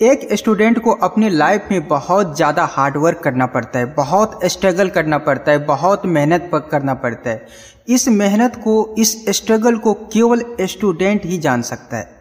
एक स्टूडेंट को अपनी लाइफ में बहुत ज़्यादा हार्डवर्क करना पड़ता है, बहुत स्ट्रगल करना पड़ता है, बहुत मेहनत करना पड़ता है। इस मेहनत को, इस स्ट्रगल को केवल स्टूडेंट ही जान सकता है।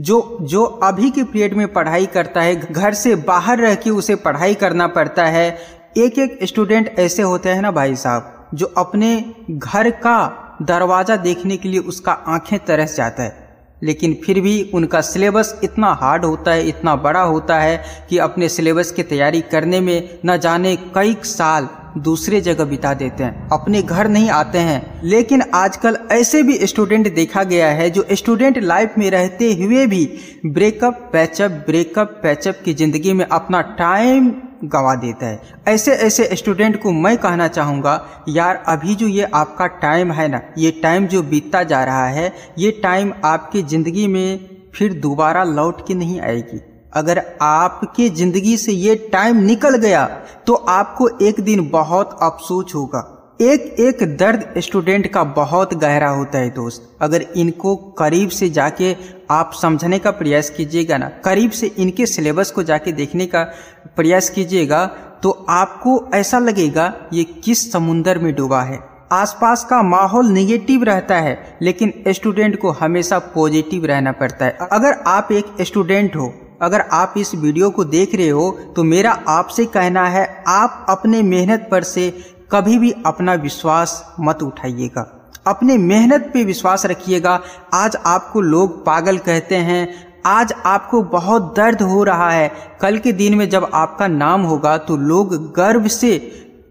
जो जो अभी के पीरियड में पढ़ाई करता है, घर से बाहर रह के उसे पढ़ाई करना पड़ता है एक एक स्टूडेंट ऐसे होते हैं ना भाई साहब, जो अपने घर का दरवाज़ा देखने के लिए उसका आँखें तरस जाता है। लेकिन फिर भी उनका सिलेबस इतना हार्ड होता है, इतना बड़ा होता है कि अपने सिलेबस की तैयारी करने में न जाने कई साल दूसरे जगह बिता देते हैं, अपने घर नहीं आते हैं। लेकिन आजकल ऐसे भी स्टूडेंट देखा गया है जो स्टूडेंट लाइफ में रहते हुए भी ब्रेकअप पैचअप ब्रेकअप पैचअप की ज़िंदगी में अपना टाइम गवा देता है। ऐसे ऐसे स्टूडेंट को मैं कहना चाहूँगा, यार, अभी जो ये आपका टाइम है ना, ये टाइम जो बीतता जा रहा है, ये टाइम आपकी ज़िंदगी में फिर दोबारा लौट के नहीं आएगी। अगर आपके ज़िंदगी से ये टाइम निकल गया तो आपको एक दिन बहुत अफसोस होगा। एक एक दर्द स्टूडेंट का बहुत गहरा होता है दोस्त। अगर इनको करीब से जाके आप समझने का प्रयास कीजिएगा ना, करीब से इनके सिलेबस को जाके देखने का प्रयास कीजिएगा तो आपको ऐसा लगेगा ये किस समुंदर में डूबा है। आसपास का माहौल निगेटिव रहता है, लेकिन स्टूडेंट को हमेशा पॉजिटिव रहना पड़ता है। अगर आप एक स्टूडेंट हो, अगर आप इस वीडियो को देख रहे हो तो मेरा आपसे कहना है, आप अपने मेहनत पर से कभी भी अपना विश्वास मत उठाइएगा। अपने मेहनत पे विश्वास रखिएगा। आज आपको लोग पागल कहते हैं। आज आपको बहुत दर्द हो रहा है। कल के दिन में जब आपका नाम होगा तो लोग गर्व से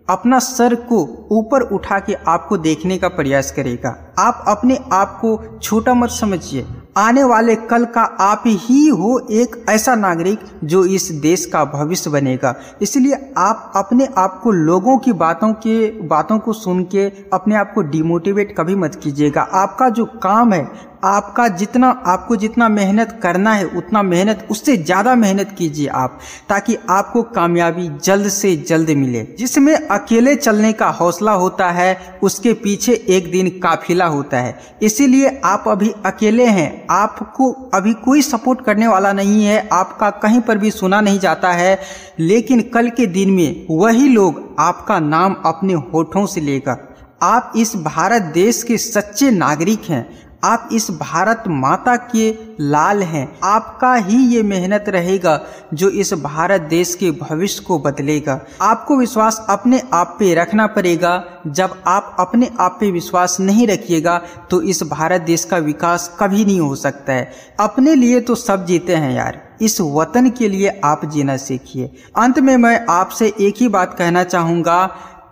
अपना सर को ऊपर उठा के आपको देखने का प्रयास करेगा। आप अपने आप को छोटा मत समझिए। आने वाले कल का आप ही हो एक ऐसा नागरिक जो इस देश का भविष्य बनेगा। इसलिए आप अपने आप को लोगों की बातों के, बातों को सुन के अपने आप को डिमोटिवेट कभी मत कीजिएगा। आपका जो काम है आपका जितना, आपको जितना मेहनत करना है, उतना मेहनत, उससे ज़्यादा मेहनत कीजिए आप, ताकि आपको कामयाबी जल्द से जल्द मिले। जिसमें अकेले चलने का हौसला होता है, उसके पीछे एक दिन काफिला होता है। इसीलिए आप अभी अकेले हैं, आपको अभी कोई सपोर्ट करने वाला नहीं है, आपका कहीं पर भी सुना नहीं जाता है, लेकिन कल के दिन में वही लोग आपका नाम अपने होठों से लेगा। आप इस भारत देश के सच्चे नागरिक हैं आप इस भारत माता के लाल हैं। आपका ही ये मेहनत रहेगा जो इस भारत देश के भविष्य को बदलेगा। आपको विश्वास अपने आप पे रखना पड़ेगा। जब आप अपने आप पे विश्वास नहीं रखिएगा तो इस भारत देश का विकास कभी नहीं हो सकता है। अपने लिए तो सब जीते हैं यार। इस वतन के लिए आप जीना सीखिए। अंत में मैं आपसे एक ही बात कहना चाहूँगा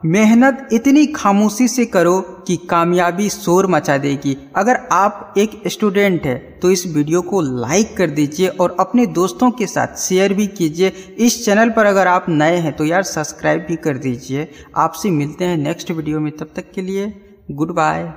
मेहनत इतनी खामोशी से करो कि कामयाबी शोर मचा देगी। अगर आप एक स्टूडेंट है तो इस वीडियो को लाइक कर दीजिए और अपने दोस्तों के साथ शेयर भी कीजिए। इस चैनल पर अगर आप नए हैं तो यार सब्सक्राइब भी कर दीजिए। आपसे मिलते हैं नेक्स्ट वीडियो में, तब तक के लिए गुड बाय।